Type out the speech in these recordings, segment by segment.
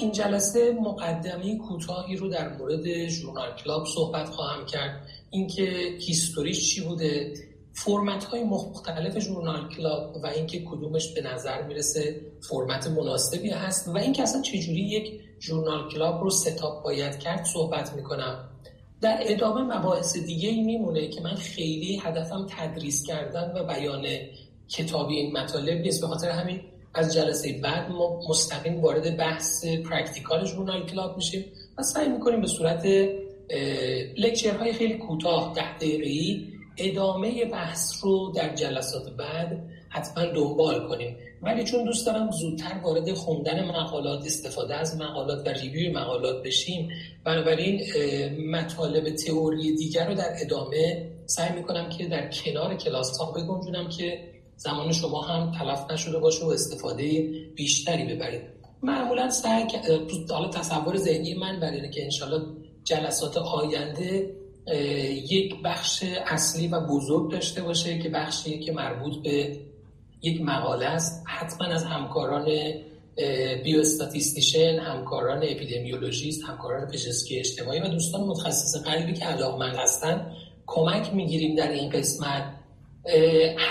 این جلسه مقدمه کوتاهی رو در مورد journal club صحبت خواهم کرد. اینکه history ش چی بوده فرمت های مختلف journal club و اینکه کدومش به نظر می‌رسه فرمت مناسبی هست و اینکه اصلا چجوری یک journal club رو setup باید کرد صحبت می‌کنم. در ادامه مباحث دیگه ای میمونه که من خیلی هدفم تدریس کردن و بیان کتابی این مطالب نیست. به خاطر همین از جلسه بعد ما مستقیم وارد بحث practical journal club میشیم و سعی می‌کنیم به صورت lecture های خیلی کوتاه ده دقیقه‌ای ادامه بحث رو در جلسات بعد حتما دنبال کنیم. ولی چون دوست دارم زودتر وارد خوندن مقالات استفاده از مقالات و review مقالات بشیم بنابراین مطالب تئوری دیگر رو در ادامه سعی می‌کنم که در کنار کلاس ها بگنجونم که زمان شما هم تلف نشده باشه و استفاده بیشتری ببرید. معمولا سعی حالا تصور ذهنی من بر اینه که انشالله جلسات آینده یک بخش اصلی و بزرگ داشته باشه که بخشی که مربوط به یک مقاله است. حتما از همکاران بیوستاتیستیشن همکاران اپیدمیولوژیست همکاران پزشکی اجتماعی و دوستان متخصص قلبی که علاقمند هستن کمک می‌گیریم در این قسمت.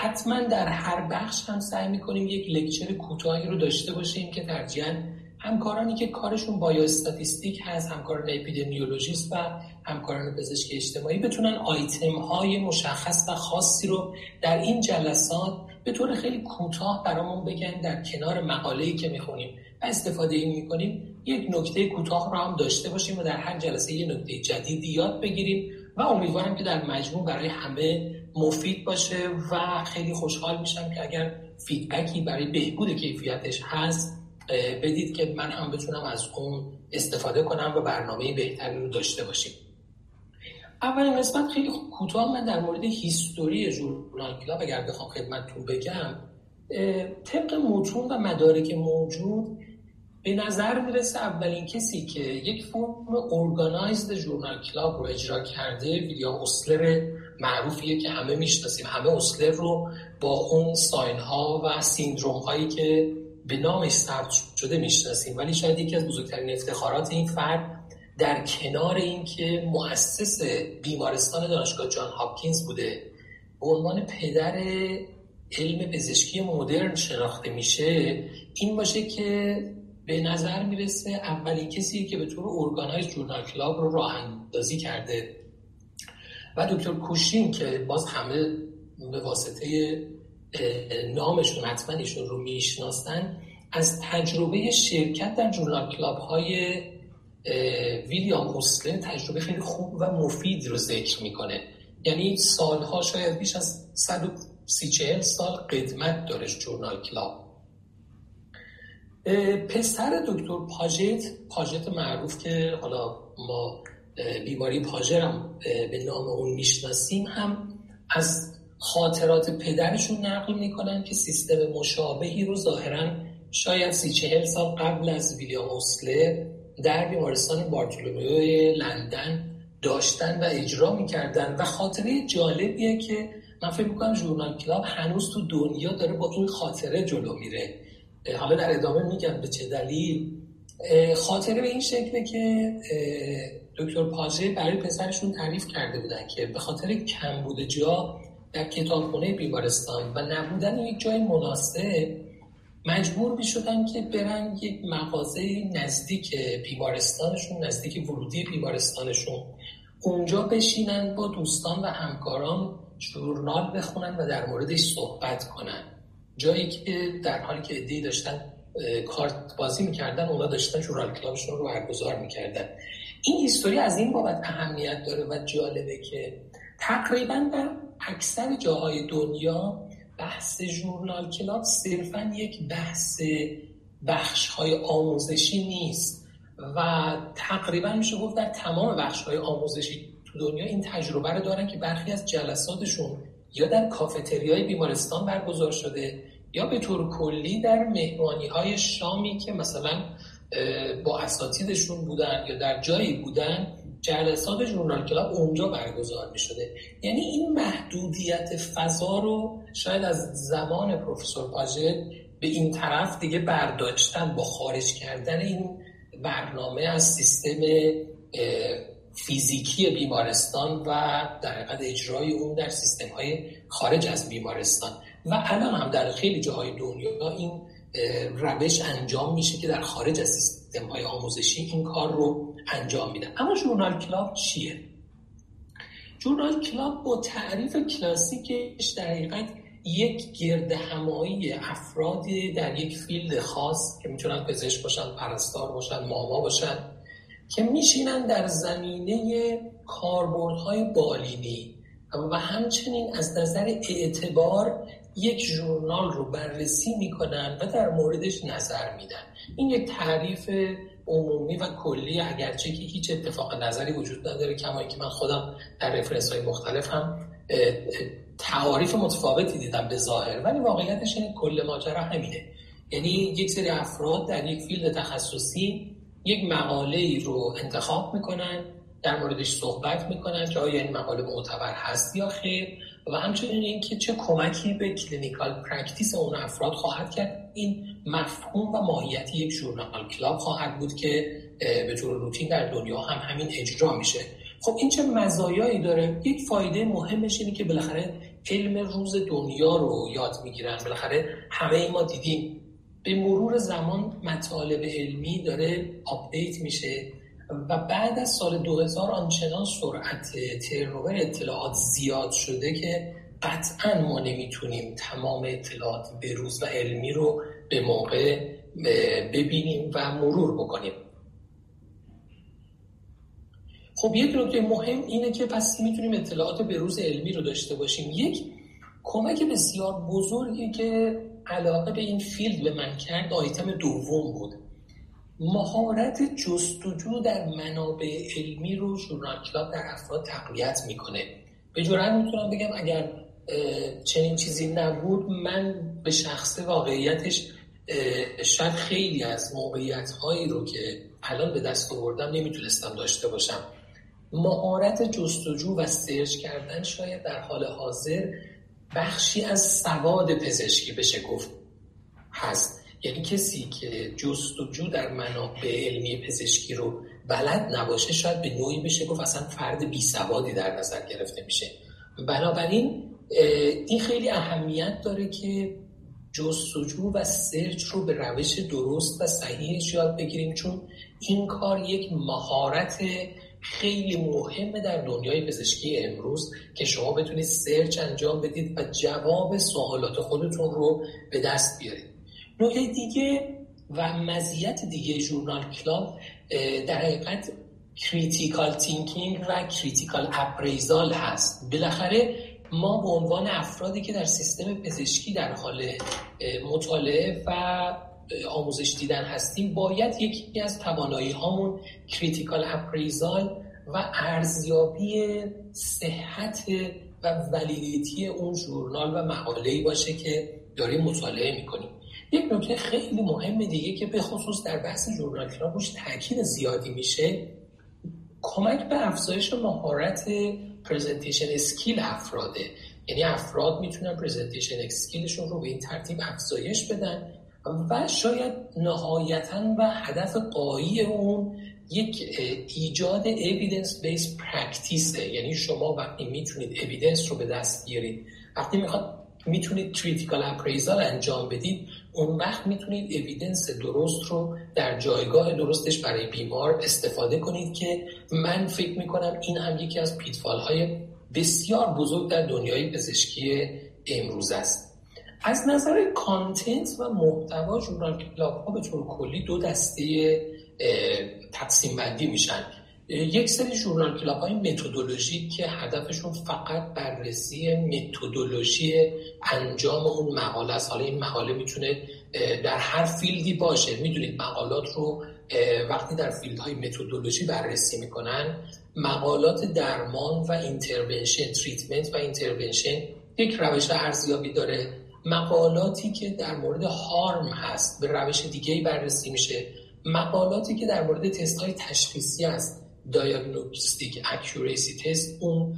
حتما در هر بخش هم سعی می‌کنیم یک لکچر کوتاهی رو داشته باشیم که ترجیحاً همکارانی که کارشون بایو استاتیستیک هست همکاران اپیدمیولوژیست و همکاران پزشکی اجتماعی بتونن آیتم های مشخص و خاصی رو در این جلسات به طور خیلی کوتاه برامون بگن در کنار مقاله‌ای که می‌خونیم. و استفاده این می‌کنیم یک نکته کوتاه رو هم داشته باشیم و در هر جلسه یه نکته جدیدی یاد بگیریم و امیدوارم که در مجموع برای همه مفید باشه و خیلی خوشحال میشم که اگر feedback ی برای بهبود کیفیتش هست بدید که من هم بتونم از اون استفاده کنم و برنامه بهتری رو داشته باشیم. اولین قسمت خیلی کوتاه من در مورد history journal club اگر بخوام خدمتتون بگم طبق متون و مدارک موجود به نظر می‌رسه اولین کسی که یک فرم organized journal club رو اجرا کرده ویلیام اسلر معروفیه که همه می‌شناسیم. همه اسلر رو با اون sign ها و syndrome هایی که به نامش ثبت شده می‌شناسیم. ولی شاید یکی از بزرگترین افتخارات این فرد در کنار اینکه مؤسس بیمارستان دانشگاه جان هاپکینز بوده به عنوان پدر علم پزشکی مدرن شناخته میشه این باشه که به نظر می‌رسه اولین کسی که به طور organize journal club رو راه اندازی کرده. و دکتر کوشین که باز همه به واسطه نامشون حتما ایشون رو می‌شناسن از تجربه شرکت در جورنال کلاب های ویلیام اوسلر تجربه خیلی خوب و مفید رو ذکر می‌کنه. یعنی سالها شاید بیش از 130 سال قدمت داره جورنال کلاب. پسر دکتر پاجت پاجت معروف که حالا ما بیماری پاجرم به نام اون می‌شناسیم هم از خاطرات پدرشون نقل می‌کنن که سیستم مشابهی رو ظاهرا شاید سی چهل سال قبل از ویلیام اسلر در بیمارستان بارتولومیو لندن داشتن و اجرا می‌کردن. و خاطره جالبیه که من فکر می‌کنم journal club هنوز تو دنیا داره با این خاطره جلو میره. حالا در ادامه میگم به چه دلیل. خاطره به این شکله که دکتر پاژه برای پسرشون تعریف کرده بودن که به خاطر کمبود جا در کتابخونه بیمارستان و نبودن یک جای مناسب مجبور می شدن که برن یک مغازه نزدیک بیمارستانشون نزدیک ورودی بیمارستانشون. اونجا بشینن با دوستان و همکاران ژورنال بخونن و در موردش صحبت کنن. جایی که در حالی که ادهی داشتن کارت بازی می‌کردن اونا داشتن ژورنال کلابشون رو برگزار می‌کردن. این هیستوری از این بابت اهمیت داره و جالبه که تقریبا در اکثر جاهای دنیا بحث ژورنال کلاب صرفا یک بحث بخش های آموزشی نیست و تقریبا میشه گفت در تمام بخش های آموزشی تو دنیا این تجربه رو دارن که برخی از جلساتشون یا در کافتریای بیمارستان برگزار شده یا به طور کلی در مهمانی های شامی که مثلا با اساتیدشون بودن یا در جایی بودن جلسات ژورنال کلاب اونجا برگزار می شده یعنی این محدودیت فضا رو شاید از زمان پروفسور پاژت به این طرف دیگه برداشتن با خارج کردن این برنامه از سیستم فیزیکی بیمارستان و در حقیقت اجرای اون در سیستم های خارج از بیمارستان. و الان هم در خیلی جاهای دنیا این روش انجام میشه که در خارج از سیستم های آموزشی این کار رو انجام میده اما journal club چیه؟ journal club با تعریف کلاسیکش در حقیقت یک گرد همایی افراد در یک field خاص که می‌تونن پزشک باشن پرستار باشن ماما باشن که میشینن در زمینه کاربردهای بالینی و همچنین از نظر اعتبار یک ژورنال رو بررسی می‌کنن و در موردش نظر میدن. این یک تعریف عمومی و کلی اگرچه که هیچ اتفاق نظری وجود نداره کما که من خودم در رفرنس های مختلف هم تعاریف متفاوتی دیدم به ظاهر ولی واقعیتش این کل ماجرا همینه. یعنی یک سری افراد در یک field تخصصی یک مقاله ای رو انتخاب می‌کنن در موردش صحبت می‌کنن که آیا این مقاله معتبر هست یا خیر. و همچنین اینکه چه کمکی به clinical practice اون افراد خواهد کرد این مفهوم و ماهیتی یک journal club خواهد بود که به طور روتین در دنیا هم همین اجرا میشه. خب این چه مزایایی داره؟ یک فایده مهمش اینه که بالاخره علم روز دنیا رو یاد می‌گیرن. بالاخره همه ما دیدیم. به مرور زمان مطالب علمی داره آپدیت میشه. و بعد از سال 2000 آنچنان سرعت ترنوور اطلاعات زیاد شده که قطعا ما نمی‌تونیم تمام اطلاعات بروز و علمی رو به موقع ببینیم و مرور بکنیم. خب یک نکته مهم اینه که پس می‌تونیم اطلاعات بروز علمی رو داشته باشیم. یک کمک بسیار بزرگی که علاقه به این field به من کرد آیتم دوم بود. مهارت جستجو در منابع علمی رو journal club در افراد تقویت می‌کنه. به جرات می‌تونم بگم اگر چنین چیزی نبود من به شخص واقعیتش شاید خیلی از موقعیت هایی رو که الان به دست آوردم نمی‌تونستم داشته باشم. مهارت جستجو و سرچ کردن شاید در حال حاضر بخشی از سواد پزشکی بشه گفت هست. یعنی کسی که جستجو در منابع علمی پزشکی رو بلد نباشه شاید به نوعی بشه گفت اصلا فرد بی سوادی در نظر گرفته میشه. بنابراین این خیلی اهمیت داره که جستجو و سرچ رو به روش درست و صحیحش یاد بگیریم چون این کار یک مهارت خیلی مهمه در دنیای پزشکی امروز که شما بتونید search انجام بدید و جواب سوالات خودتون رو به دست بیارید. نکته دیگه و مزیت دیگه journal club در حقیقت critical thinking و critical appraisal هست. بالاخره ما به عنوان افرادی که در سیستم پزشکی در حال مطالعه و آموزش دیدن هستیم باید یکی از توانایی هامون critical appraisal و ارزیابی صحت و validity اون journal و مقاله‌ای باشه که داریم مطالعه می‌کنیم. یک نکته خیلی مهم دیگه که به خصوص در بحث journal روش تاکید زیادی میشه کمک به افزایش مهارت presentation skill افراده. یعنی افراد می‌تونن presentation skill شون رو به این ترتیب افزایش بدن و شاید نهایتا و هدف غایی اون یک ایجاد evidence based practice. یعنی شما وقتی می‌تونید evidence رو به دست بیارید وقتی می‌خواد می‌تونید critical appraisal انجام بدید اون وقت می‌تونید evidence درست رو در جایگاه درستش برای بیمار استفاده کنید که من فکر می‌کنم این هم یکی از pitfall های بسیار بزرگ در دنیای پزشکی امروز است. از نظر content و محتوا journal club ها به طور کلی دو دسته تقسیم بندی میشن. یک سری journal club های متدولوژی که هدفشون فقط بررسی متدولوژی انجام اون مقاله است. حالا این مقاله می‌تونه در هر field ی باشه. می‌دونید مقالات رو وقتی در field های متدولوژی بررسی می‌کنن مقالات درمان و intervention treatment و intervention یک روش ارزیابی داره. مقالاتی که در مورد harm هست به روش دیگه بررسی میشه. مقالاتی که در مورد تست های تشخیصی است diagnostic accuracy test اون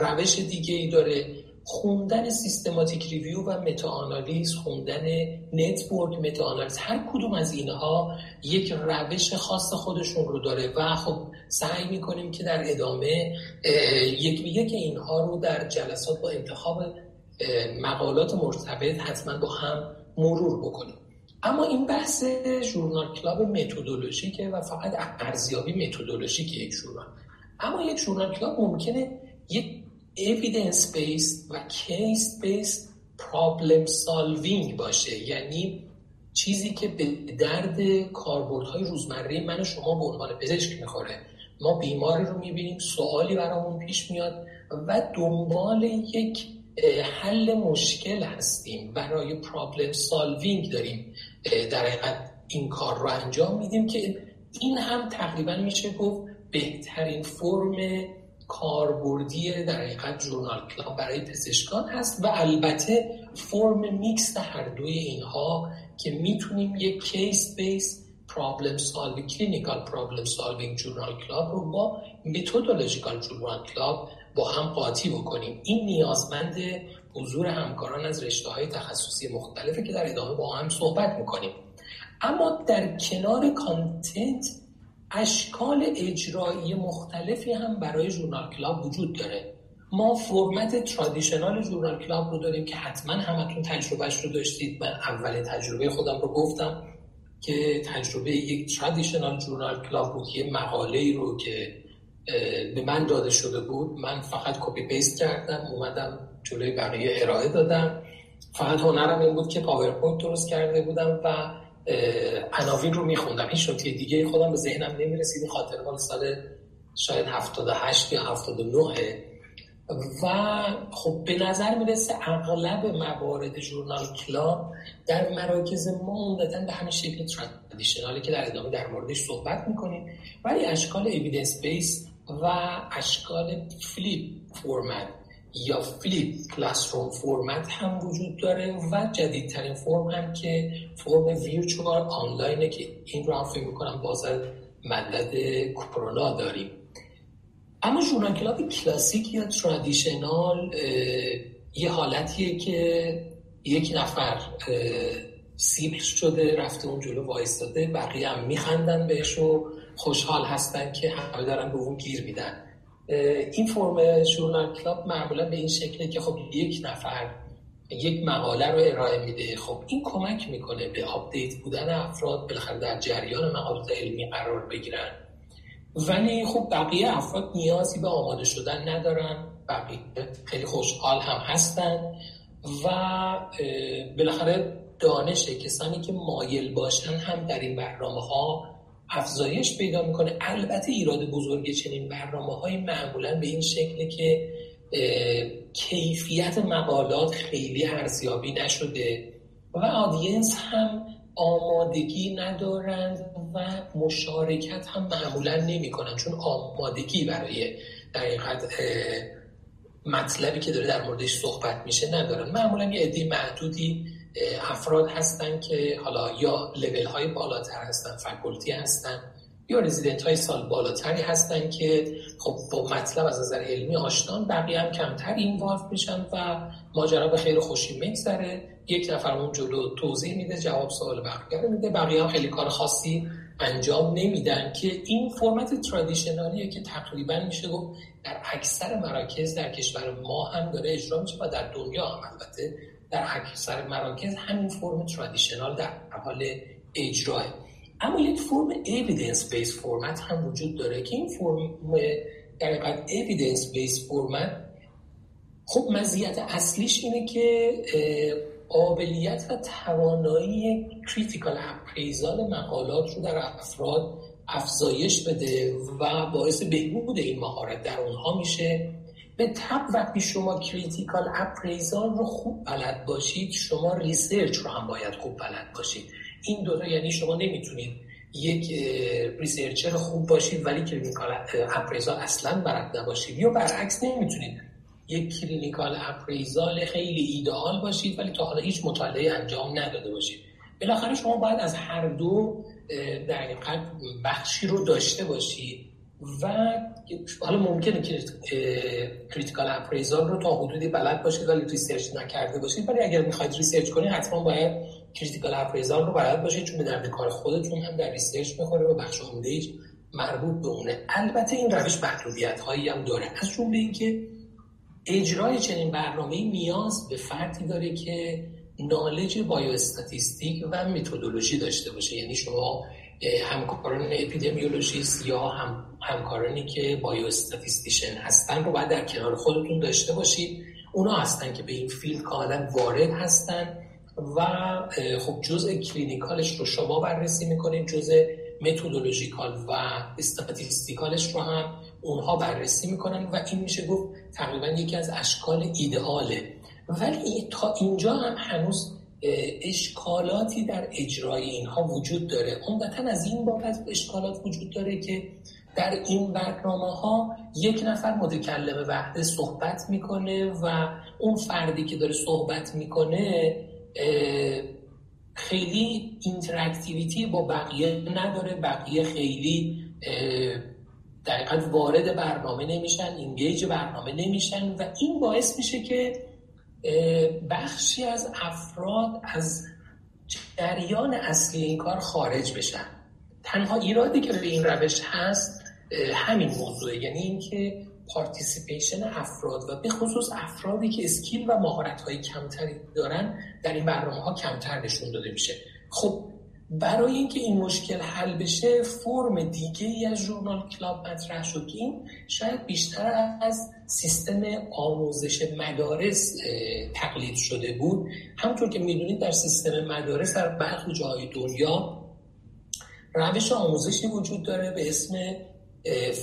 روش دیگه ای داره. خوندن systematic review و meta-analysis خوندن network meta-analysis هر کدوم از اینها یک روش خاص خودشون رو داره. و خب سعی می‌کنیم که در ادامه یک به یک اینها رو در جلسات با انتخاب مقالات مرتبط حتما با هم مرور بکنیم. اما این بحث journal club متدولوژیکه و فقط ارزیابی متدولوژیک یک ژورنال. اما یک journal club ممکنه یک evidence based و case based problem solving باشه. یعنی چیزی که به درد کاربردهای روزمره من و شما به عنوان پزشک می‌خوره. ما بیماری رو می‌بینیم سوالی برامون پیش میاد و دنبال یک حل مشکل هستیم. برای پرابلم سالوینگ داریم. در حقیقت این کار رو انجام میدیم که این هم تقریبا میشه گفت بهترین فرم کاربردی در حقیقت journal club برای پزشکان هست و البته فرم میکس هر دوی اینها که می‌تونیم یک case based problem solving clinical problem solving journal club رو با methodological journal club با هم قاطی بکنیم. این نیازمند حضور همکاران از رشته های تخصصی مختلفه که در ادامه با هم صحبت می‌کنیم. اما در کنار content اشکال اجرایی مختلفی هم برای journal club وجود داره. ما فرمت traditional journal club رو داریم که حتما همتون تجربهش رو داشتید. من اول تجربه خودم رو گفتم که تجربه یک traditional journal club بود یه مقاله ای رو که به من داده شده بود. من فقط copy paste کردم اومدم جلوی بقیه ارائه دادم فقط هنرم این بود که پاورپوینت درست کرده بودم و عناوین رو میخوندم. هیچ نکته دیگه خودم به ذهنم نمی‌رسید. خاطر مال سال شاید 78 یا 79 و خب به نظر می‌رسه اغلب موارد journal club در مراکز ما عمدتا به همین شکل traditional ی که در ادامه در موردش صحبت می‌کنیم. ولی اشکال evidence based و اشکال flip format یا flip classroom format هم وجود داره و جدیدترین فرم هم که فرم virtual online ه که این رو هم فکر می‌کنم باز مدد کرونا داریم. اما journal club کلاسیک یا traditional یه حالتیه که یک نفر سیبل شده رفته اون جلو وایستاده بقیه هم میخندن بهش و خوشحال هستن که همه دارن به اون گیر میدن. این فرم journal club معمولا به این شکله که خب یک نفر یک مقاله رو ارائه میده. خب این کمک می‌کنه به update بودن افراد بالاخره در جریان مقالات علمی قرار بگیرن. ولی خب بقیه افراد نیازی به آماده شدن ندارن. بقیه خیلی خوشحال هم هستن و بالاخره دانش کسانی که مایل باشن هم در این برنامه ها افزایش پیدا می‌کنه. البته ایراد بزرگ چنین برنامه های معمولا به این شکله که کیفیت مقالات خیلی ارزیابی نشده و آدینس هم آمادگی ندارند و مشارکت هم معمولا نمی کنند چون آمادگی برای دقیقت مطلبی که داره در موردش صحبت میشه ندارن. معمولا یه عده معدودی افراد هستن که حالا یا لول های بالاتر هستن فکولتی هستن یا رزیدنت های سال بالاتری هستن که خب با مطلب از نظر علمی آشنان بقیه هم کمتر اینوالو میشن و ماجرا به خیر خوشی میگذره. یک نفر اون جلو توضیح میده جواب سوال بقیه میده بقیه هم خیلی کار خاصی انجام نمیدن که این فرمت ترادیشنالیه که تقریبا میشه گفت در اکثر مراکز در کشور ما هم داره اجرا میشه و در دنیا هم البته در اکثر مراکز همین فرم ترادیشنال در حال اجراه. اما یک فرم ایویدنس بیس فرمت هم وجود داره که این فرم در حقیقت evidence based format خب مزیت اصلیش اینه که قابلیت و توانایی critical appraisal مقالات رو در افراد افزایش بده و باعث بهبود این مهارت در اونها میشه. به طبع وقتی شما critical appraisal رو خوب بلد باشید شما research رو هم باید خوب بلد باشید. این دوتا یعنی شما نمی‌تونید یک researcher خوب باشید ولی critical appraisal اصلا بلد نباشید. یا برعکس نمی‌تونید یک critical appraisal خیلی ایدئال باشید ولی تا حالا هیچ مطالعه انجام نداده باشید. بالاخره شما باید از هر دو در بخشی رو داشته باشید. و حالا ممکنه که critical appraisal رو تا حدودی بلد باشید ولی research نکرده باشید. ولی اگر می‌خواید research کنید حتما باید critical appraisal رو بلد باشید چون به درد کار خودتون هم در research می‌خوره و بخش عمده مربوط به اونه. البته این روش محدودیت هایی هم داره. از جمله اینکه اجرای چنین برنامه نیاز به فردی داره که knowledge biostatistic و متدولوژی داشته باشه. یعنی شما همکاران اپیدمیولوژیست یا هم همکارانی که biostatistician هستن رو باید در کنار خودتون داشته باشید. اونا هستن که به این field کاملا وارد هستن و خب جزء clinical ش رو شما بررسی می‌کنید جزء methodological و statistical ش رو هم اونها بررسی می‌کنن و این میشه گفت تقریبا یکی از اشکال ایدئاله. ولی تا اینجا هم هنوز اشکالاتی در اجرای اینها وجود داره. عمدتا از این بابت اشکالات وجود داره که در این برنامه ها یک نفر متکلم وحده صحبت می‌کنه و اون فردی که داره صحبت می‌کنه خیلی interactivity با بقیه نداره. بقیه خیلی دقیقا وارد برنامه نمیشن engage برنامه نمیشن و این باعث میشه که بخشی از افراد از جریان اصلی این کار خارج بشن. تنها ایرادی که به این روش هست همین موضوعه. یعنی اینکه participation افراد و به خصوص افرادی که skill و مهارت های کمتری دارن در این برنامه ها کمتر نشون داده میشه. خب برای اینکه این مشکل حل بشه فرم دیگه ای از journal club مطرح شد که این شاید بیشتر از سیستم آموزش مدارس تقلید شده بود. همطور که می‌دونید در سیستم مدارس در برخی جای دنیا روش آموزشی وجود داره به اسم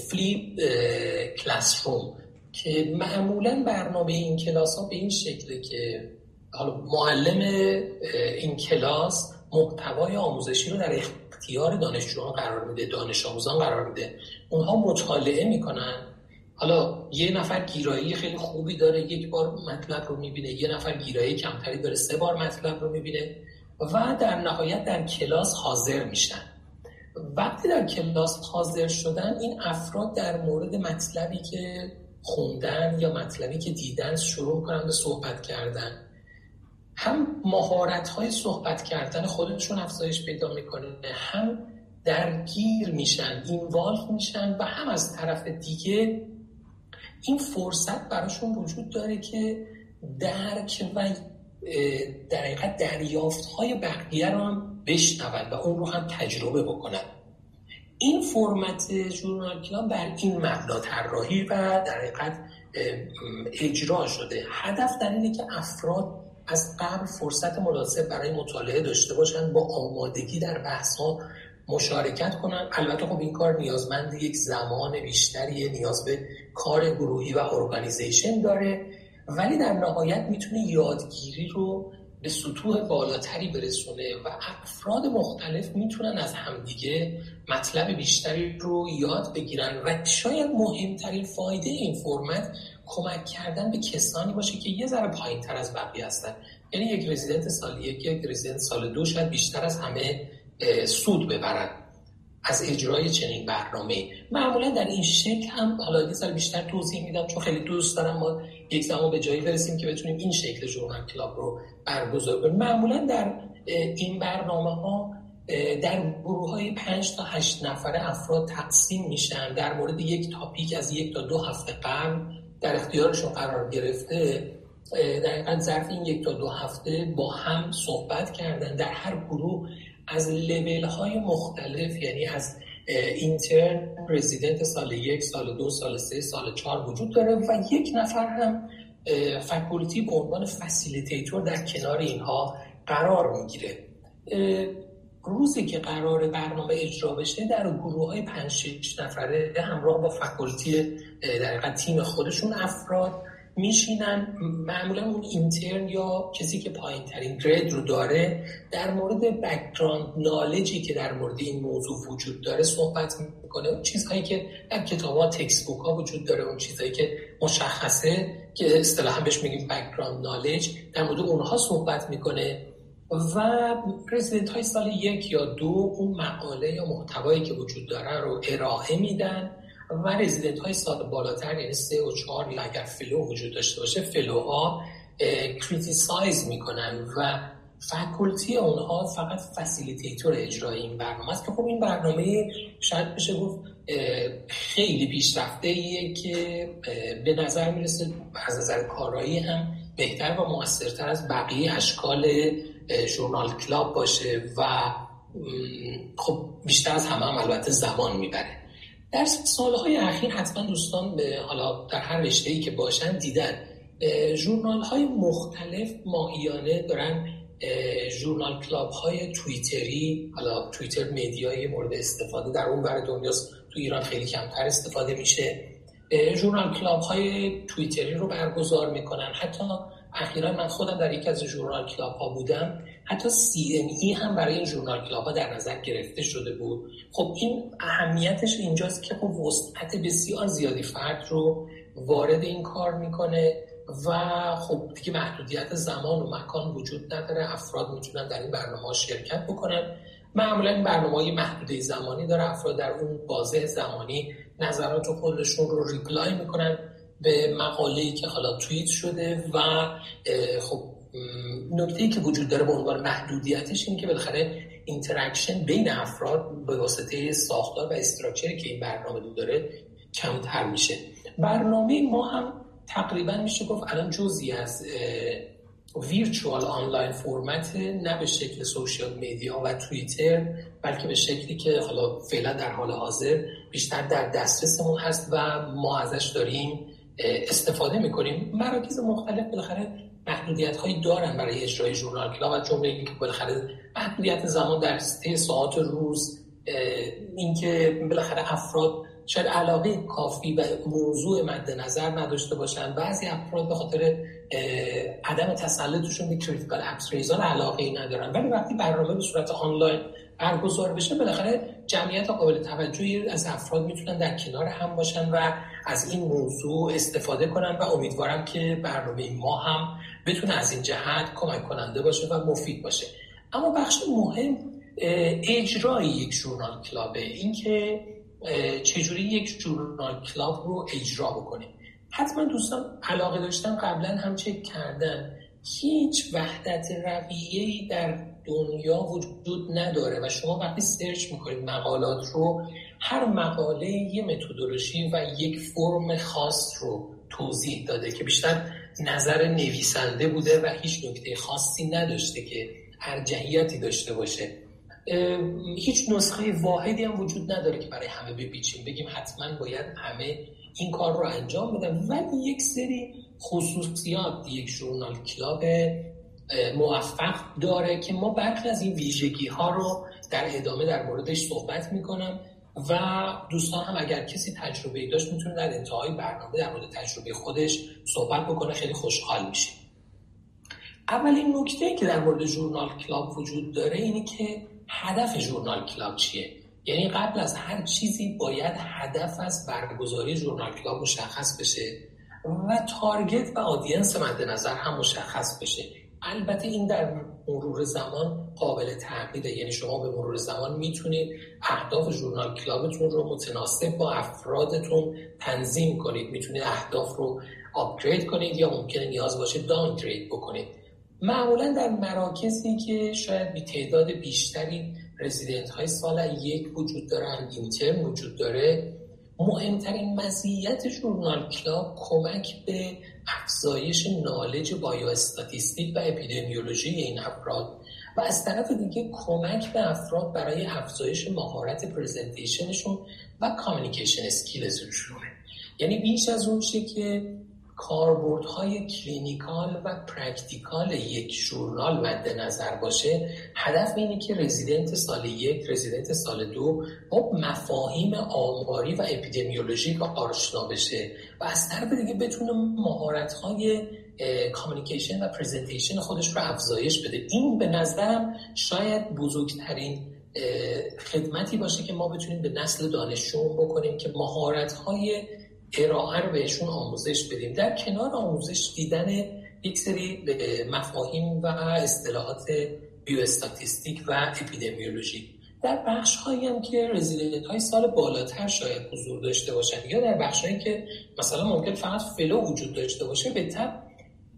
فلیپ کلاس روم که معمولا برنامه این کلاس ها به این شکله که حالا معلم این کلاس محتوای آموزشی رو در اختیار دانشجویان قرار میده دانش آموزان قرار میده. اونها مطالعه می‌کنن. حالا یه نفر گیرایی خیلی خوبی داره یک بار مطلب رو می‌بینه یه نفر گیرایی کمتری داره سه بار مطلب رو می‌بینه و در نهایت در کلاس حاضر میشن. وقتی در کلاس حاضر شدن این افراد در مورد مطلبی که خوندن یا مطلبی که دیدن شروع کنن به صحبت کردن. هم مهارت های صحبت کردن خودشون افزایش پیدا می‌کنه هم درگیر میشن اینوالو میشن و هم از طرف دیگه این فرصت براشون وجود داره که درک و در حقیقت دریافت های بقیه رو هم بشنون و اون رو هم تجربه بکنن. این فرمت جورنال کلام بر این مبنا طراحی و در حقیقت اجرا شده. هدف در اینه که افراد از قبل فرصت مناسب برای مطالعه داشته باشن با آمادگی در بحث ها مشارکت کنن. البته خب این کار نیازمند یک زمان بیشتری نیاز به کار گروهی و ارگانیزیشن داره. ولی در نهایت می‌تونه یادگیری رو به سطوح بالاتری برسونه و افراد مختلف می‌تونن از همدیگه مطلب بیشتری رو یاد بگیرن. و شاید مهمترین فایده این فرمت کمک کردن به کسانی باشه که یه ذره پایین تر از بقیه هستن. یعنی یک رزیدنت سال یک یک رزیدنت سال دو شاید بیشتر از همه سود ببرن. از اجرای چنین برنامه. معمولا در این شکل هم حالا یه بیشتر توضیح میدم چون خیلی دوست دارم ما یک زمان به جایی برسیم که بتونیم این شکل جورنال کلاب رو برگزار کنیم. معمولا در این برنامه ها در گروه های پنج تا هشت نفره افراد تقسیم میشن در مورد یک تاپیک از یک تا دو هفته قبل. در اختیارشون قرار گرفته در ظرف این یک تا دو هفته با هم صحبت کردن در هر گروه از لیول های مختلف یعنی از اینترن رزیدنت سال یک سال دو سال سه سال چهار وجود داره و یک نفر هم faculty به عنوان facilitator در کنار اینها قرار می‌گیره. روزی که قرار برنامه اجرا بشه در گروه های پنج شش نفره همراه با faculty در تیم خودشون افراد میشینن. معمولا اون اینترن یا کسی که پایین ترین grade رو داره در مورد background knowledge ی که در مورد این موضوع وجود داره صحبت می‌کنه. اون چیزهایی که در کتاب ها textbook ها وجود داره اون چیزهایی که مشخصه که اصطلاحا بهش میگیم background knowledge. در مورد اونها صحبت می‌کنه. و رزیدنت های سال یک یا دو اون مقاله یا محتوایی که وجود داره رو ارائه میدن و رزیدنت های سال بالاتر یعنی سه و چهار یا اگر fellow وجود داشته باشه fellow ها criticize می‌کنن و faculty اونها فقط facilitator اجرای این برنامه است که خب این برنامه شاید بشه گفت خیلی پیشرفته که به نظر می‌رسه از نظر کارایی هم بهتر و موثرتر از بقیه اشکال ژورنال کلاب باشه و خب بیشتر از همه هم البته زمان می‌بره. در سالهای اخیر حتما دوستان به حالا در هر رشته که باشن دیدن ژورنال های مختلف ماهیانه دارن journal club های توییتری حالا توییتر media ی مورد استفاده در اون ور دنیاست تو ایران خیلی کمتر استفاده میشه. journal club های توییتری رو برگزار می‌کنن. حتی اخیرا من خودم در یکی از journal club ها بودم. حتی ای هم برای این journal club ها در نظر گرفته شده بود. خب این اهمیتش اینجاست که خب وسعت بسیار زیادی فرد رو وارد این کار می‌کنه و خب دیگه محدودیت زمان و مکان وجود نداره. افراد می‌تونن در این برنامه ها شرکت بکنن. معمولا این برنامه های محدوده زمانی داره. افراد در اون بازه زمانی نظرات خودشون رو reply می‌کنن. به مقاله ای که حالا توییت شده و خب نکته ای که وجود داره به عنوان محدودیتش این که بالاخره interaction بین افراد به واسطه ساختار و structure ی که این برنامه داره کمتر میشه. برنامه ما هم تقریبا میشه گفت الان جزی از ویرچوال آنلاین فرمت نه به شکل سوشیال میدیا و توییتر بلکه به شکلی که حالا فعلا در حال حاضر بیشتر در دسترسمون هست و ما ازش داریم استفاده می‌کنیم. مراکز مختلف بالاخره محدودیت هایی دارن برای اجرای ژورنال کلاب. و جمله اینکه بالاخره محدودیت زمان در طی ساعات روز اینکه بالاخره افراد شاید علاقه کافی به موضوع مد نظر نداشته باشن. بعضی افراد به خاطر عدم تسلطشون به critical appraisal علاقه ای ندارن. ولی وقتی برنامه به صورت آنلاین برگزار بشه بالاخره جمعیت قابل توجهی از افراد می‌تونن در کنار هم باشن و از این موضوع استفاده کنن و امیدوارم که برنامه ما هم بتونه از این جهت کمک کننده باشه و مفید باشه. اما بخش مهم اجرای یک ژورنال کلابه. اینکه چجوری یک ژورنال کلاب رو اجرا بکنیم. حتما دوستان علاقه داشتن قبلا هم چک کردن. هیچ وحدت رویه‌ای در دنیا وجود نداره و شما وقتی سرچ می‌کنید مقالات رو هر مقاله یه متدولوژی و یک فرم خاص رو توضیح داده که بیشتر نظر نویسنده بوده و هیچ نکته خاصی نداشته که ارجحیتی داشته باشه. هیچ نسخه واحدی هم وجود نداره که برای همه بپیچیم. بگیم حتما باید همه این کار رو انجام بدن. ولی یک سری خصوصیات یک ژورنال کلاب موفق داره که ما برخی از این ویژگی ها رو در ادامه در موردش صحبت می‌کنم. و دوستان هم اگر کسی تجربه داشت می‌تونه در انتهای برنامه در مورد تجربه خودش صحبت بکنه. خیلی خوشحال میشه اولین نکته که در مورد journal club وجود داره اینه که هدف journal club چیه؟ یعنی قبل از هر چیزی باید هدف از برگزاری ژورنال کلاب مشخص بشه و target و audience مد نظر هم مشخص بشه. البته این در مرور زمان قابل تغییره یعنی شما به مرور زمان می‌تونید اهداف journal club تون رو متناسب با افرادتون تنظیم کنید. می‌تونید اهداف رو آپگرید کنید یا ممکنه نیاز باشه داونگرید بکنید. معمولا در مراکزی که شاید بی تعداد بیشتری رزیدنت های سال یک وجود دارن اینترن وجود داره مهمترین مزیت ژورنال کلاب کمک به افزایش نالج بایو استاتیستیک و اپیدمیولوژی این افراد و از طرف دیگه کمک به افراد برای افزایش مهارت پرزنتیشنشون و communication skills شونه یعنی بیش از اون که کاربردهای clinical و practical یک journal مد نظر باشه هدف اینه که رزیدنت سال یک رزیدنت سال دو با مفاهیم آماری و اپیدمیولوژیک آشنا بشه و از طرف دیگه بتونه مهارت‌های communication و presentation خودش رو افزایش بده. این به نظرم شاید بزرگترین خدمتی باشه که ما بتونیم به نسل دانشجو بکنیم که مهارت‌های ارائه رو بهشون آموزش بدیم. در کنار آموزش دیدن یک سری مفاهیم و اصطلاحات biostatistic و اپیدمیولوژی. در بخش هایی هم که رزیدنت های سال بالاتر شاید حضور داشته باشن یا در بخش هایی که مثلا ممکن فقط fellow وجود داشته باشه به تبع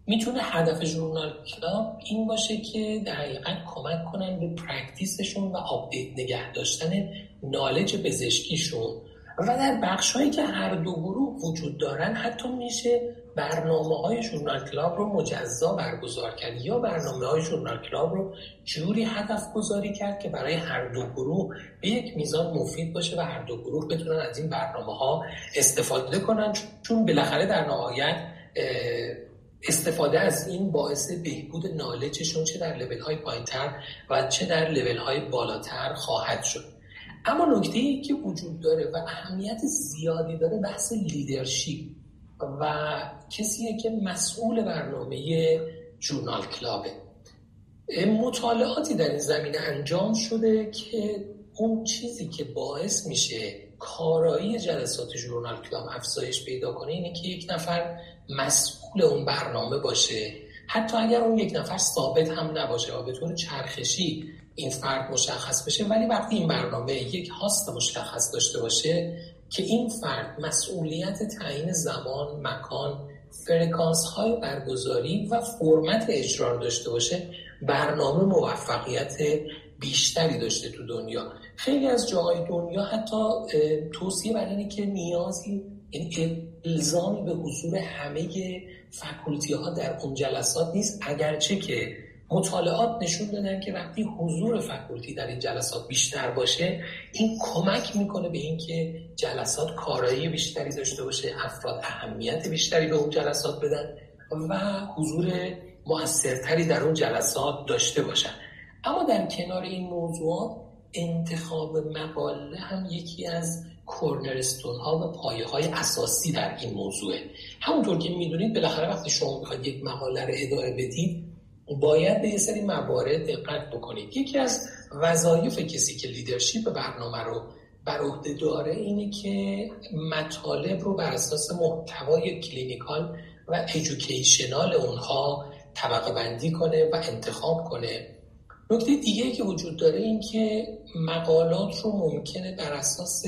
می‌تونه هدف journal club این باشه که در حقیقت کمک کنن به practice شون و update نگه داشتن نالج پزشکیشون. و در بخش هایی که هر دو گروه وجود دارن حتی میشه برنامه های ژورنال کلاب رو مجزا برگزار کرد یا برنامه های ژورنال کلاب رو جوری هدف گذاری کرد که برای هر دو گروه به یک میزان مفید باشه و هر دو گروه بتونن از این برنامه ها استفاده کنن. چون بالاخره در نهایت استفاده از این باعث بهبود نالجشون چه در لول های پایینتر و چه در لول های بالاتر خواهد شد. اما نکته ای که وجود داره و اهمیت زیادی داره بحث leadership و کسیه که مسئول برنامه journal club ه. مطالعاتی در این زمینه انجام شده که اون چیزی که باعث میشه کارایی جلسات journal club افزایش پیدا کنه اینه که یک نفر مسئول اون برنامه باشه. حتی اگر اون یک نفر ثابت هم نباشه و به طور چرخشی این فرد مشخص بشه. ولی وقتی این برنامه یک هاست مشخص داشته باشه که این فرد مسئولیت تعیین زمان، مکان، فرکانس های برگزاری و فرمت اجرا داشته باشه برنامه موفقیت بیشتری داشته تو دنیا. خیلی از جاهای دنیا حتی توصیه بر اینه که نیازی یعنی الزامی به حضور همه فکولتی ها در اون جلسات نیست. اگرچه که مطالعات نشون دادن که وقتی حضور فکولتی در این جلسات بیشتر باشه این کمک می‌کنه به اینکه جلسات کارایی بیشتری داشته باشه افراد اهمیت بیشتری به اون جلسات بدن و حضور موثرتری در اون جلسات داشته باشن. اما در کنار این موضوعات انتخاب مقاله هم یکی از cornerstone ها و پایه های اساسی در این موضوعه. همونطور که می‌دونید بالاخره وقتی شما می‌خواید یک مقاله رو ارائه بدید باید به یه سری موارد دقت بکنید. یکی از وظایف کسی که leadership برنامه رو بر عهده داره اینه که مطالب رو بر اساس محتوای clinical و educational اونها طبقه بندی کنه و انتخاب کنه. نکته دیگه که وجود داره این که مقالات رو ممکنه بر اساس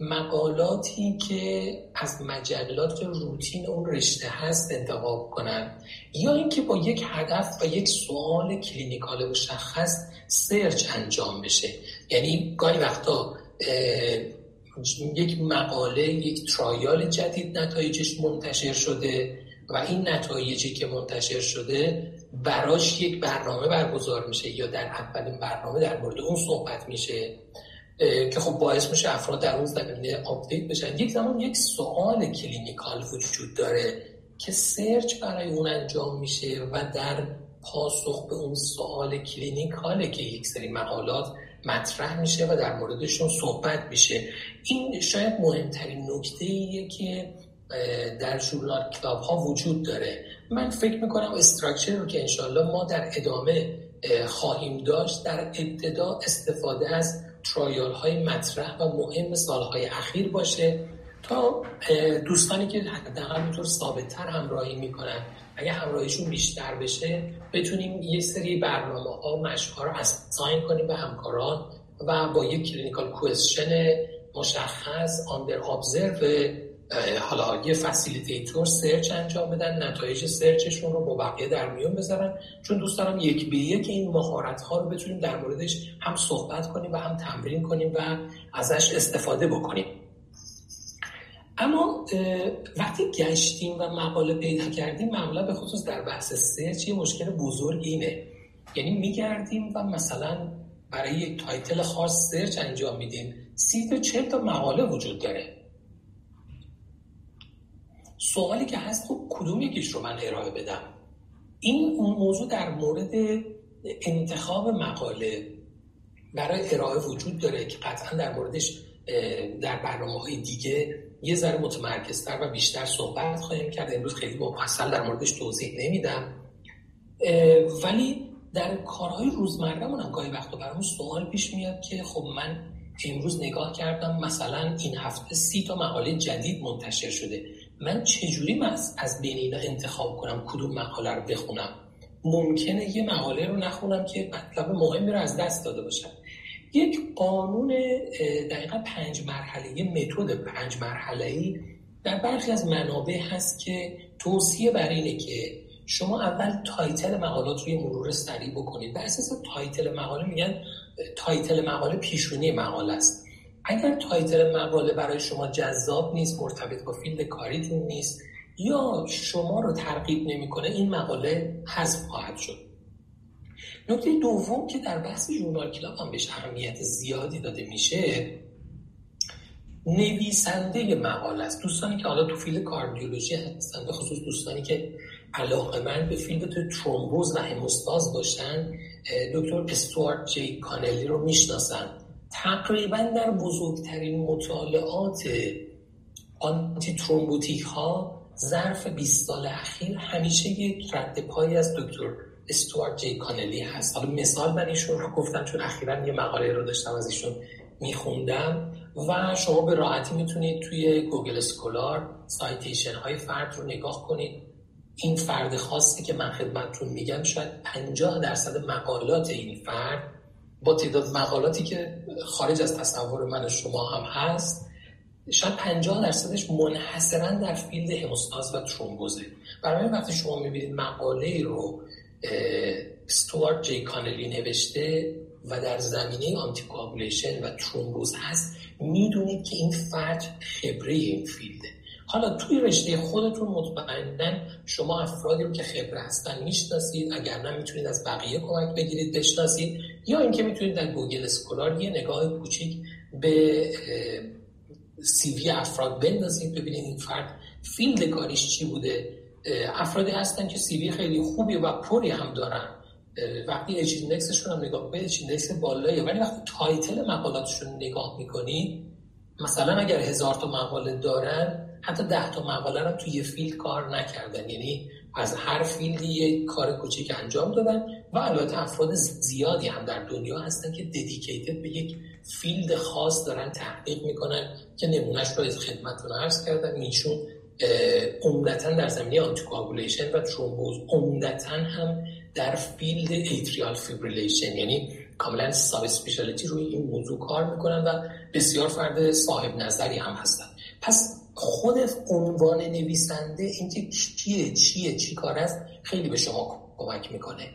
مقالاتی که از مجلات روتین اون رشته هست انتخاب کنن. یا اینکه با یک هدف و یک سوال clinical مشخص search انجام بشه. یعنی گاهی وقتا یک مقاله یک trial جدید نتایجش منتشر شده و این نتایجی که منتشر شده براش یک برنامه برگزار میشه یا در اولین برنامه در مورد اون صحبت میشه. که خب باعث میشه افراد در اون زمینه update بشن. یک زمان یک سوال clinical وجود داره که search برای اون انجام میشه و در پاسخ به اون سوال clinical ه که یک سری مقالات مطرح میشه و در موردشون صحبت میشه. این شاید مهمترین نکته ایه که در journal club ها وجود داره. من فکر می‌کنم structure رو که انشالله ما در ادامه خواهیم داشت در ابتدا استفاده از trial های مطرح و مهم سالهای اخیر باشه تا دوستانی که حداقل اینطور ثابتتر همراهی می‌کنن اگه همراهیشون بیشتر بشه بتونیم یه سری برنامه ها مشق ها رو assign کنیم به همکاران و با یک clinical question مشخص under observe حالا یه facilitator search انجام بدن نتایج search شون رو با بقیه در میون بذارن. چون دوست دارم یک به یک این مهارت ها رو بتونیم در موردش هم صحبت کنیم و هم تمرین کنیم و ازش استفاده بکنیم. اما وقتی گشتیم و مقاله پیدا کردیم معمولا به خصوص در بحث search یه مشکل بزرگ اینه. یعنی میگردیم و مثلا برای یک title خاص search انجام میدیم. سی تا چل تا مقاله وجود داره. سوالی که هست خب کدوم یکیش رو من ارائه بدم؟ این موضوع در مورد انتخاب مقاله برای ارائه وجود داره که قطعا در موردش در برنامه های دیگه یه ذره متمرکزتر و بیشتر صحبت خواهیم کرد. امروز خیلی مفصل در موردش توضیح نمیدم. ولی در کارهای روزمره هم گاهی وقتا برامون سوال پیش میاد که خب من امروز نگاه کردم مثلا این هفته سی تا مقاله جدید منتشر شده. من چجوری از, از بین اینا انتخاب کنم کدوم مقاله رو بخونم؟ ممکنه یه مقاله رو نخونم که مطلب مهمی رو از دست داده باشم. یک قانون دقیقا پنج مرحله متد پنج مرحله در برخی از منابع هست که توصیه بر اینه که شما اول title مقالات روی مرور سریع بکنید. بر اساس title مقاله میگن title مقاله پیشونی مقاله است. اگر title مقاله برای شما جذاب نیست مرتبط با field کاریتون نیست یا شما رو ترغیب نمی‌کنه این مقاله حذف خواهد شد. نکته دوم که در بحث journal club هم بهش اهمیت زیادی داده میشه نویسنده مقاله است. دوستانی که حالا تو field کاردیولوژی هستن به خصوص دوستانی که علاقه‌مند به field ترومبوز و هموستاز باشن دکتر استوارت جی کانلی رو می‌شناسن. تقریبا در بزرگترین مطالعات antithrombotic ها ظرف 20 سال اخیر همیشه یک رد پایی از دکتر استوارت جی کانلی هست. حالا مثال من ایشون رو گفتم چون اخیرا یه مقاله رو داشتم از ایشون میخوندم و شما به راحتی می‌تونید توی Google Scholar citation های فرد رو نگاه کنید. این فرد خاصی که من خدمتتون میگم شاید 50 درصد مقالات این فرد با تعداد مقالاتی که خارج از تصور من شما هم هست شاید 50 درصدش منحصرا در field هموستاز و ترومبوزه. برای وقتی شما می‌بینید مقاله رو استوارت جی کانلی نوشته و در زمینه anticoagulation و ترومبوز هست می‌دونید که این فرد خبره این field ه. حالا توی رشته خودتون مطمئنا شما افرادی رو که خبره هستن می‌شناسید اگر نه می‌تونید از بقیه کمک بگیرید بشناسید یا اینکه می‌تونید در Google Scholar یه نگاه کوچیک به CV افراد بندازید ببینید این فرد field کاریش چی بوده. افرادی هستن که CV خیلی خوبی و پری هم دارن. وقتی H هم نگاه به H بالاییه. ولی وقتی title مقالاتشون نگاه می‌کنی مثلا اگر هزار تا مقاله دارن حتی ده تا مقاله رو توی یه field کار نکردن. یعنی از هر field ی یه کار کوچیک انجام دادن و البته افراد زیادی هم در دنیا هستن که dedicated به یک field خاص دارن تحقیق می‌کنن که نمونهش رو از خدمتتون عرض کردم. ایشون عمدتا در زمینه anticoagulation و ترومبوز عمدتا هم در field atrial fibrillation یعنی کاملا subspecialty روی این موضوع کار می‌کنن و بسیار فرد صاحب نظری هم هستن. پس خود عنوان نویسنده اینکه چیه چیه چی کار است خیلی به شما کمک می‌کنه.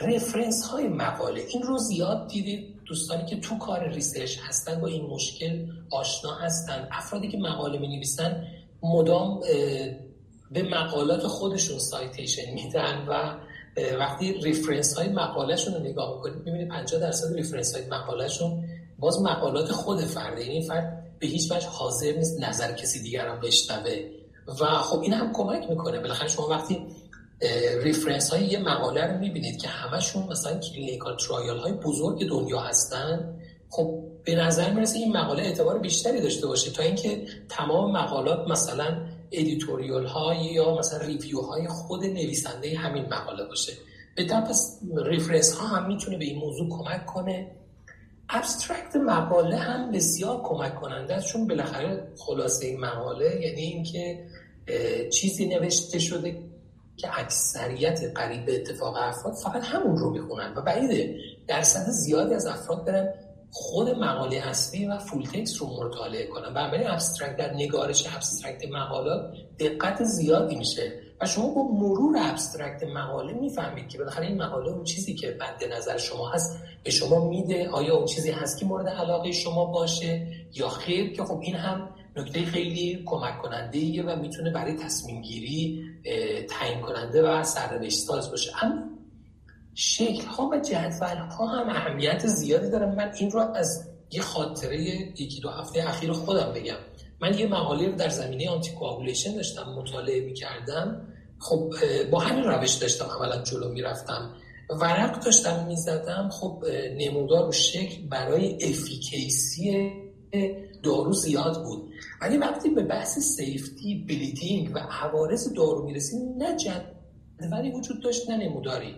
reference های مقاله این رو زیاد دیدید؟ دوستانی که تو کار research هستن با این مشکل آشنا هستن. افرادی که مقاله می نویسن مدام به مقالات خودشون citation میدن و وقتی reference های مقالهشون رو نگاه می‌کنید می‌بینید 50 درصد reference های مقالهشون باز مقالات خود فرده یعنی فرد به هیچ وجه حاضر نیست نظر کسی دیگر هم بشنوه. و خب این هم کمک می‌کنه. بالاخره شما وقتی reference های یه مقاله رو می‌بینید که همشون مثلا clinical trial های بزرگ دنیا هستن خب به نظر می‌رسه این مقاله اعتبار بیشتری داشته باشه تا اینکه تمام مقالات مثلا editorial های یا مثلا review های خود نویسنده همین مقاله باشه. به پس reference ها هم می‌تونه به این موضوع کمک کنه. abstract مقاله هم بسیار کمک کننده است چون بالاخره خلاصه این مقاله یعنی اینکه چیزی نوشته شده که اکثریت قریب به اتفاق افراد فقط همون رو می‌خونن و بعیده درصد زیادی از افراد برن خود مقاله اصلی و full text رو مطالعه کنن. و برای abstract در نگارش abstract مقالات دقت زیادی میشه. شما با مرور ابسترکت مقاله می‌فهمید که بالاخره این مقاله اون چیزی که بند نظر شما هست به شما میده. آیا اون چیزی هست که مورد علاقه شما باشه یا خیر؟ که خب این هم نکته خیلی کمک کننده و می‌تونه برای تصمیم گیری تعیین کننده و سرنوشت ساز باشه. اما شکل ها و جدول ها هم اهمیت زیادی دارن من این رو از یه خاطره یکی دو هفته اخیر خودم بگم. من یه مقاله رو در زمینه anticoagulation داشتم مطالعه می‌کردم. خب با همین روش داشتم اولا جلو می‌رفتم. ورق داشتم می‌زدم. خب نمودار و شکل برای efficacy دارو زیاد بود. ولی وقتی به بحث safety bleeding و عوارض دارو می‌رسیم نه جدولی وجود داشت نه نموداری.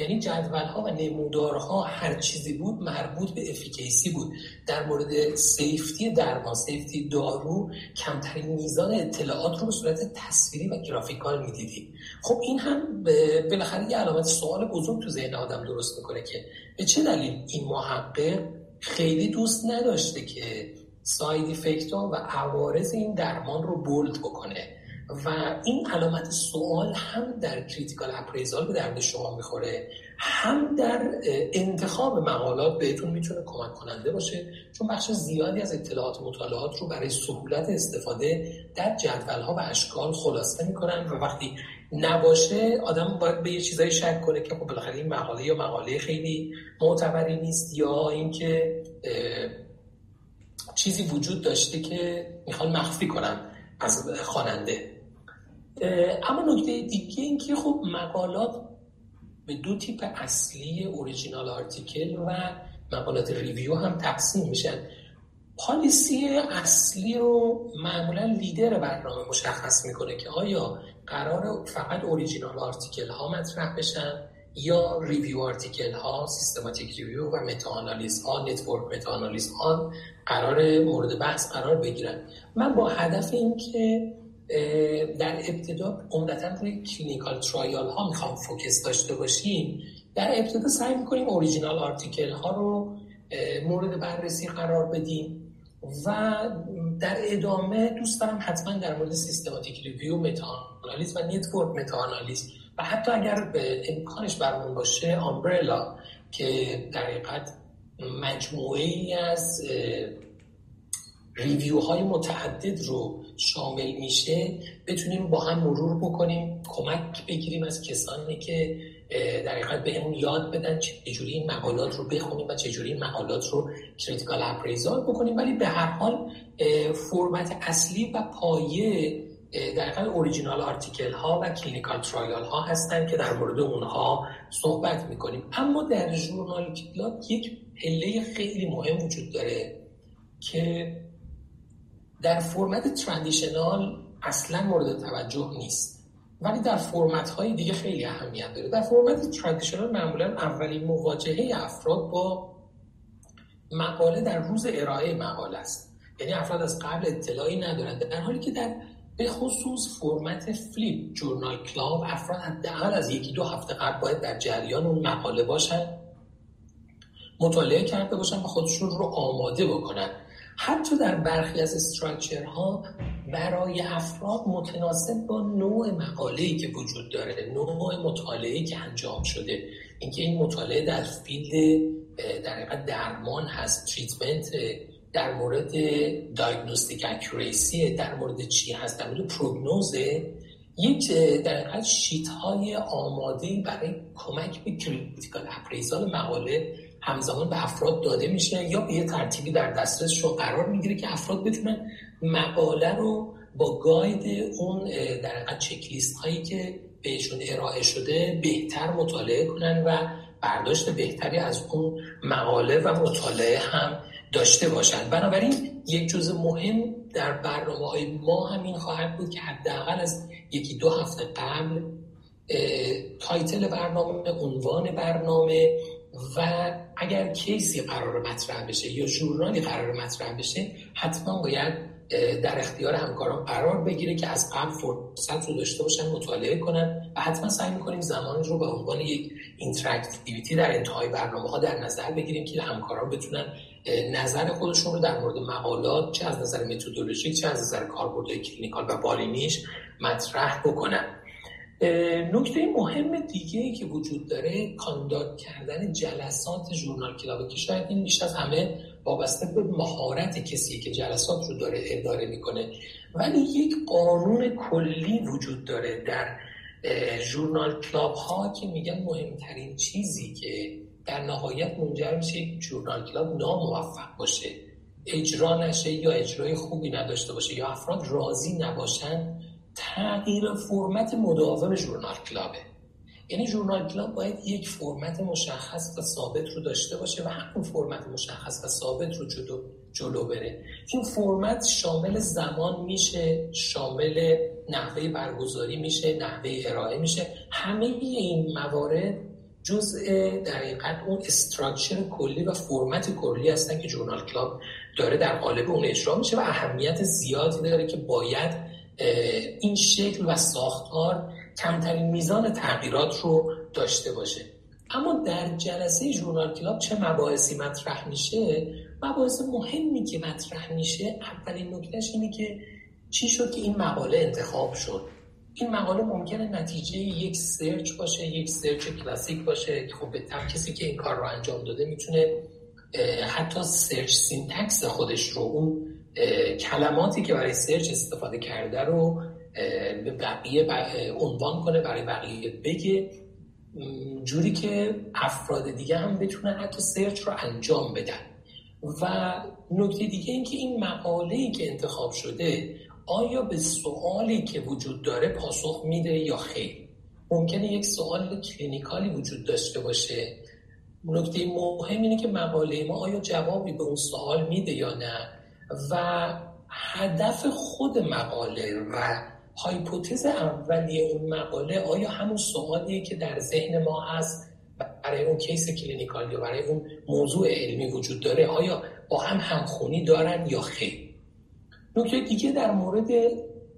یعنی جدول ها و نمودارها هر چیزی بود مربوط به efficacy بود. در مورد safety درمان safety دارو کمترین میزان اطلاعات رو به صورت تصویری و graphical می‌دیدیم. خب این هم بالاخره یه علامت سوال بزرگ تو ذهن آدم درست می‌کنه که به چه دلیل این محقق خیلی دوست نداشته که side effect و عوارض این درمان رو bold بکنه؟ و این علامت سوال هم در critical appraisal به درد شما می‌خوره هم در انتخاب مقالات بهتون می‌تونه کمک کننده باشه چون بخش زیادی از اطلاعات مطالعات رو برای سهولت استفاده در جدول ها و اشکال خلاصه می‌کنن و وقتی نباشه آدم باید به یه چیزایی شک کنه که خب بالاخره این مقاله یا مقاله خیلی معتبری نیست یا اینکه چیزی وجود داشته که می‌خوان مخفی کنن از خواننده. اما نکته دیگه این که خب مقالات به دو تیپ اصلی original article و مقالات review هم تقسیم میشن. policy اصلی رو معمولا لیدر برنامه مشخص می‌کنه که آیا قرار فقط original article ها مطرح بشن یا review article ها systematic review و meta-analysis ها network meta-analysis ها قرار مورد بحث قرار بگیرن. من با هدف اینکه در ابتدا عمدتا روی clinical trial ها می‌خوام focus داشته باشیم. در ابتدا سعی می‌کنیم original article ها رو مورد بررسی قرار بدیم و در ادامه دوست دارم حتما در مورد systematic review meta-analysis و network meta-analysis و حتی اگر به امکانش برمون باشه umbrella که در حقیقت مجموعه ای از review های متعدد رو شامل میشه بتونیم با هم مرور بکنیم کمک بگیریم از کسانی که در حقیقت بهمون یاد بدن چجوری این مقالات رو بخونیم و چجوری این مقالات رو critical appraisal بکنیم. ولی به هر حال فرمت اصلی و پایه در حقیقت original article ها و clinical trial ها هستن که در مورد اونها صحبت می‌کنیم. اما در journal یک پله خیلی مهم وجود داره که در format traditional اصلا مورد توجه نیست. ولی در فرمت های دیگه خیلی اهمیت داره. در format traditional معمولا اولین مواجهه افراد با مقاله در روز ارائه مقاله است. یعنی افراد از قبل اطلاعی ندارند در حالی که در به خصوص format flipped journal club افراد حداقل از یکی دو هفته قبل باید در جریان اون مقاله باشن مطالعه کرده باشن و خودشون رو آماده بکنن. حتی در برخی از structure ها برای افراد متناسب با نوع مقاله‌ای که وجود داره نوع مطالعه که انجام شده. اینکه این مطالعه در field در درمان هست treatment در مورد diagnostic accuracy در مورد چی هست در مورد prognosis ـه یک در sheet های آماده برای کمک به critical appraisal مقاله همزمان به افراد داده میشه یا به یه ترتیبی در دسترسشون قرار می‌گیره که افراد بتونن مقاله رو با گاید اون در حقیقت چکلیست هایی که بهشون ارائه شده بهتر مطالعه کنن و برداشت بهتری از اون مقاله و مطالعه هم داشته باشند بنابراین یک جزء مهم در برنامه های ما همین خواهد بود که حداقل از یکی دو هفته قبل title برنامه عنوان برنامه و اگر case ی قرار مطرح بشه یا journal ی قرار مطرح بشه حتما باید در اختیار همکاران قرار بگیره که از قبل فرصت رو داشته باشن مطالعه کنن و حتما سعی می‌کنیم زمان رو به عنوان یک interactivity در انتهای برنامه ها در نظر بگیریم که همکاران بتونن نظر خودشون رو در مورد مقالات چه از نظر methodologic چه از نظر کاربردهای clinical و بالینیش مطرح بکنن. نکته مهم دیگه ای که وجود داره conduct کردن جلسات journal club ـه که شاید این بیشتر از همه وابسته به مهارت کسی که جلسات رو داره اداره می‌کنه. ولی یک قانون کلی وجود داره در journal club ها که میگن مهمترین چیزی که در نهایت منجر میشه یک journal club ناموفق باشه. اجرا نشه یا اجرای خوبی نداشته باشه یا افراد راضی نباشن تغییر فرمت مداوم ژورنال کلابه. یعنی ژورنال کلاب باید یک فرمت مشخص و ثابت رو داشته باشه و همون فرمت مشخص و ثابت رو جلو, جلو بره. این فرمت شامل زمان میشه شامل نحوه برگزاری میشه نحوه ارائه میشه. همه این موارد جزء در اون structure کلی و فرمت کلی هستن که journal club داره در قالب اون اجرا میشه و اهمیت زیادی داره که باید این شکل و ساختار کمترین میزان تغییرات رو داشته باشه. اما در جلسه journal club چه مباحثی مطرح میشه؟ مباحث مهمی که مطرح میشه اولین نکتهش اینه که چی شد که این مقاله انتخاب شد؟ این مقاله ممکنه نتیجه یک search باشه یک search کلاسیک باشه. خب به کسی که این کار رو انجام داده می‌تونه حتی search syntax خودش رو اون کلماتی که برای search استفاده کرده رو به بقیه عنوان کنه برای بقیه بگه. جوری که افراد دیگه هم بتونن حتی search رو انجام بدن. و نکته دیگه این که این مقاله که انتخاب شده آیا به سوالی که وجود داره پاسخ میده یا خیر؟ ممکنه یک سوال clinical ی وجود داشته باشه. نکته مهم اینه که مقاله ما آیا جوابی به اون سوال میده یا نه؟ و هدف خود مقاله و hypothesis اولیه اون مقاله آیا همون سوالیه که در ذهن ما هست برای اون case clinical یا برای اون موضوع علمی وجود داره آیا با هم همخونی دارن یا خیر؟ نکته دیگه در مورد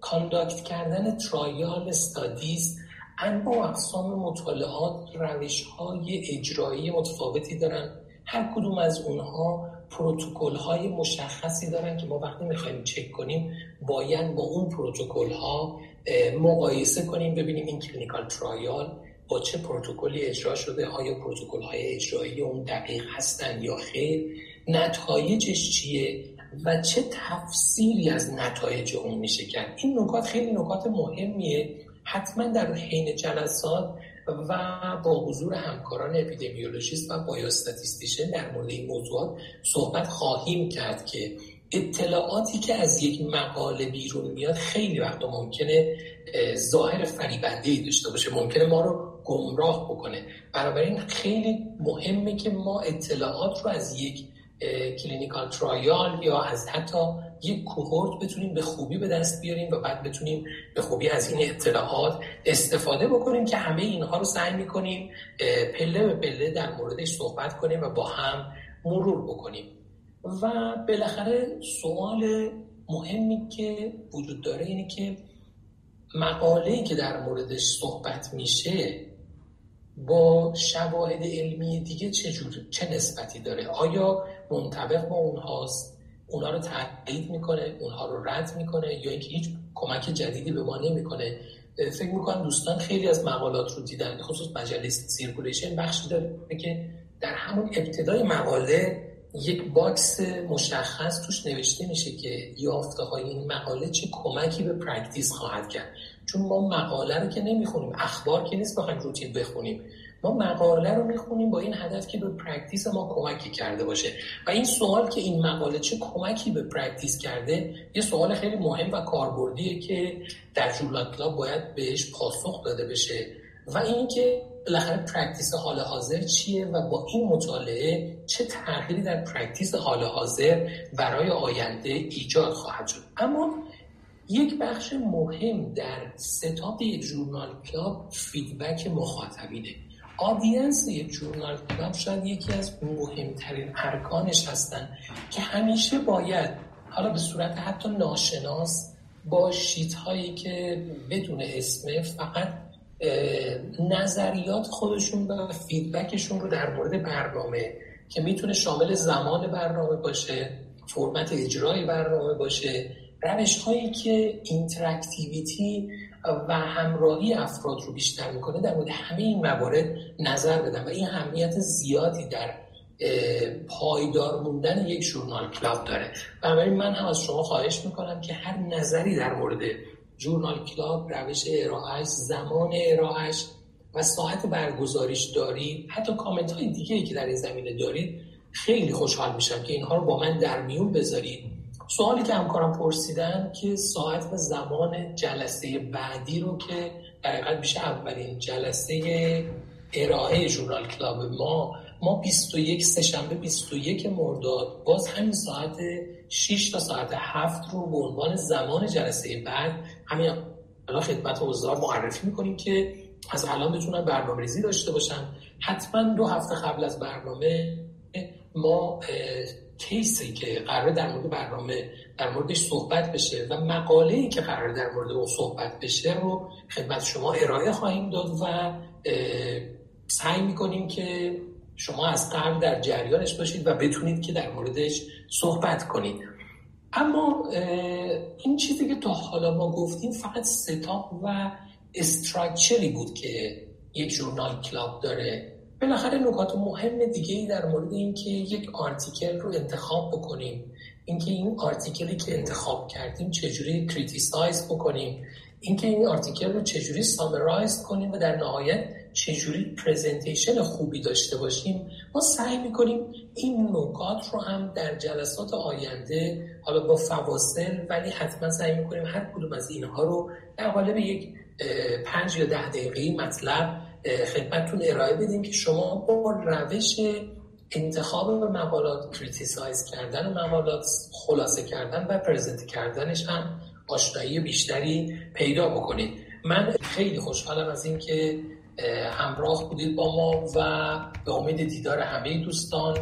conduct کردن trial studies انواع و اقسام مطالعات روش های اجرایی متفاوتی دارن. هر کدوم از اونها پروتکل های مشخصی دارن که ما وقتی می‌خوایم چک کنیم باید با اون پروتکل ها مقایسه کنیم ببینیم این clinical trial با چه پروتکلی اجرا شده آیا پروتکل های اجرایی اون دقیق هستن یا خیر نتایجش چیه و چه تفسیری از نتایج اون میشه کرد. این نکات خیلی نکات مهمیه. حتما در حین جلسات و با حضور همکاران اپیدمیولوژیست و بایوستاتیستیشن در مورد این موضوعات صحبت خواهیم کرد که اطلاعاتی که از یک مقاله بیرون میاد خیلی وقتا ممکنه ظاهر فریبنده داشته باشه. ممکنه ما رو گمراه بکنه. بنابراین خیلی مهمه که ما اطلاعات رو از یک clinical trial یا از حتی یک cohort بتونیم به خوبی به دست بیاریم و بعد بتونیم به خوبی از این اطلاعات استفاده بکنیم که همه اینها رو سعی می‌کنیم پله به پله در موردش صحبت کنیم و با هم مرور بکنیم. و بالاخره سوال مهمی که وجود داره اینه که مقاله‌ای که در موردش صحبت میشه با شواهد علمی دیگه چه چه نسبتی داره؟ آیا منطبق با اونهاست؟ اونها رو تایید می‌کنه اونها رو رد می‌کنه یا اینکه هیچ کمک جدیدی به ما نمی‌کنه. فکر می‌کنم دوستان خیلی از مقالات رو دیدن خصوص مجله Circulation بخشی داره که در همون ابتدای مقاله یک box مشخص توش نوشته میشه که یافته های این مقاله چه کمکی به practice خواهد کرد. چون ما مقاله رو که نمی‌خونیم اخبار که نیست بخوایم روتین بخونیم. ما مقاله رو می‌خونیم با این هدف که به practice ما کمکی کرده باشه. و این سوال که این مقاله چه کمکی به practice کرده یه سوال خیلی مهم و کاربردیه که در journal club باید بهش پاسخ داده بشه. و اینکه بالاخره practice حال حاضر چیه و با این مطالعه چه تغییری در practice حال حاضر برای آینده ایجاد خواهد شد. اما یک بخش مهم در setup یک journal club feedback مخاطبینه. audience یک journal club شاید یکی از مهمترین ارکانش هستن که همیشه باید حالا به صورت حتی ناشناس با sheet هایی که بدون اسمه فقط نظریات خودشون و feedback شون رو در مورد برنامه که می‌تونه شامل زمان برنامه باشه فرمت اجرای برنامه باشه روش هایی که interactivity و همراهی افراد رو بیشتر می‌کنه در مورد همه این موارد نظر بدن. و این اهمیت زیادی در پایدار موندن یک journal club داره. بنابراین من هم از شما خواهش می‌کنم که هر نظری در مورد journal club روش ارائهش زمان ارائهش و ساعت برگزاریش دارید. حتی کامنت های دیگه که در این زمینه دارید خیلی خوشحال میشم که اینها رو با من در میون بذارید. سوالی که همکارم پرسیدن که ساعت و زمان جلسه بعدی رو که در میشه اولین جلسه ارائه ژورنال کلاب ما ما 21 سهشنبه 21 مرداد باز همین ساعت 6 تا ساعت 7 رو به عنوان زمان جلسه بعد همین الان خدمت حضار معرفی می‌کنیم که از الان بتونن برنامه ریزی داشته باشن. حتما دو هفته قبل از برنامه ما کیسی که قرار در مورد برنامه در موردش صحبت بشه و مقاله ای که قرار در مورد اون صحبت بشه رو خدمت شما ارائه خواهیم داد و سعی می‌کنیم که شما از قبل در جریانش باشید و بتونید که در موردش صحبت کنید. اما این چیزی که تا حالا ما گفتیم فقط ستاپ و structure ی بود که یک journal club داره. بالاخره نکات مهم دیگه ای در مورد اینکه یک article رو انتخاب بکنیم. اینکه این article ی که انتخاب کردیم چجوری criticize بکنیم. اینکه این article رو چجوری summarize کنیم و در نهایت چجوری presentation خوبی داشته باشیم. ما سعی می‌کنیم این نکات رو هم در جلسات آینده حالا با فواصل ولی حتما سعی می‌کنیم هر کدوم از اینها رو در قالب یک پنج یا ده دقیقه مطلب خدمتتون ارائه بدیم که شما با روش انتخاب مقالات criticize کردن و مقالات خلاصه کردن و present کردنش هم آشنایی بیشتری پیدا بکنید. من خیلی خوشحالم از اینکه همراه بودید با ما و به امید دیدار همه دوستان.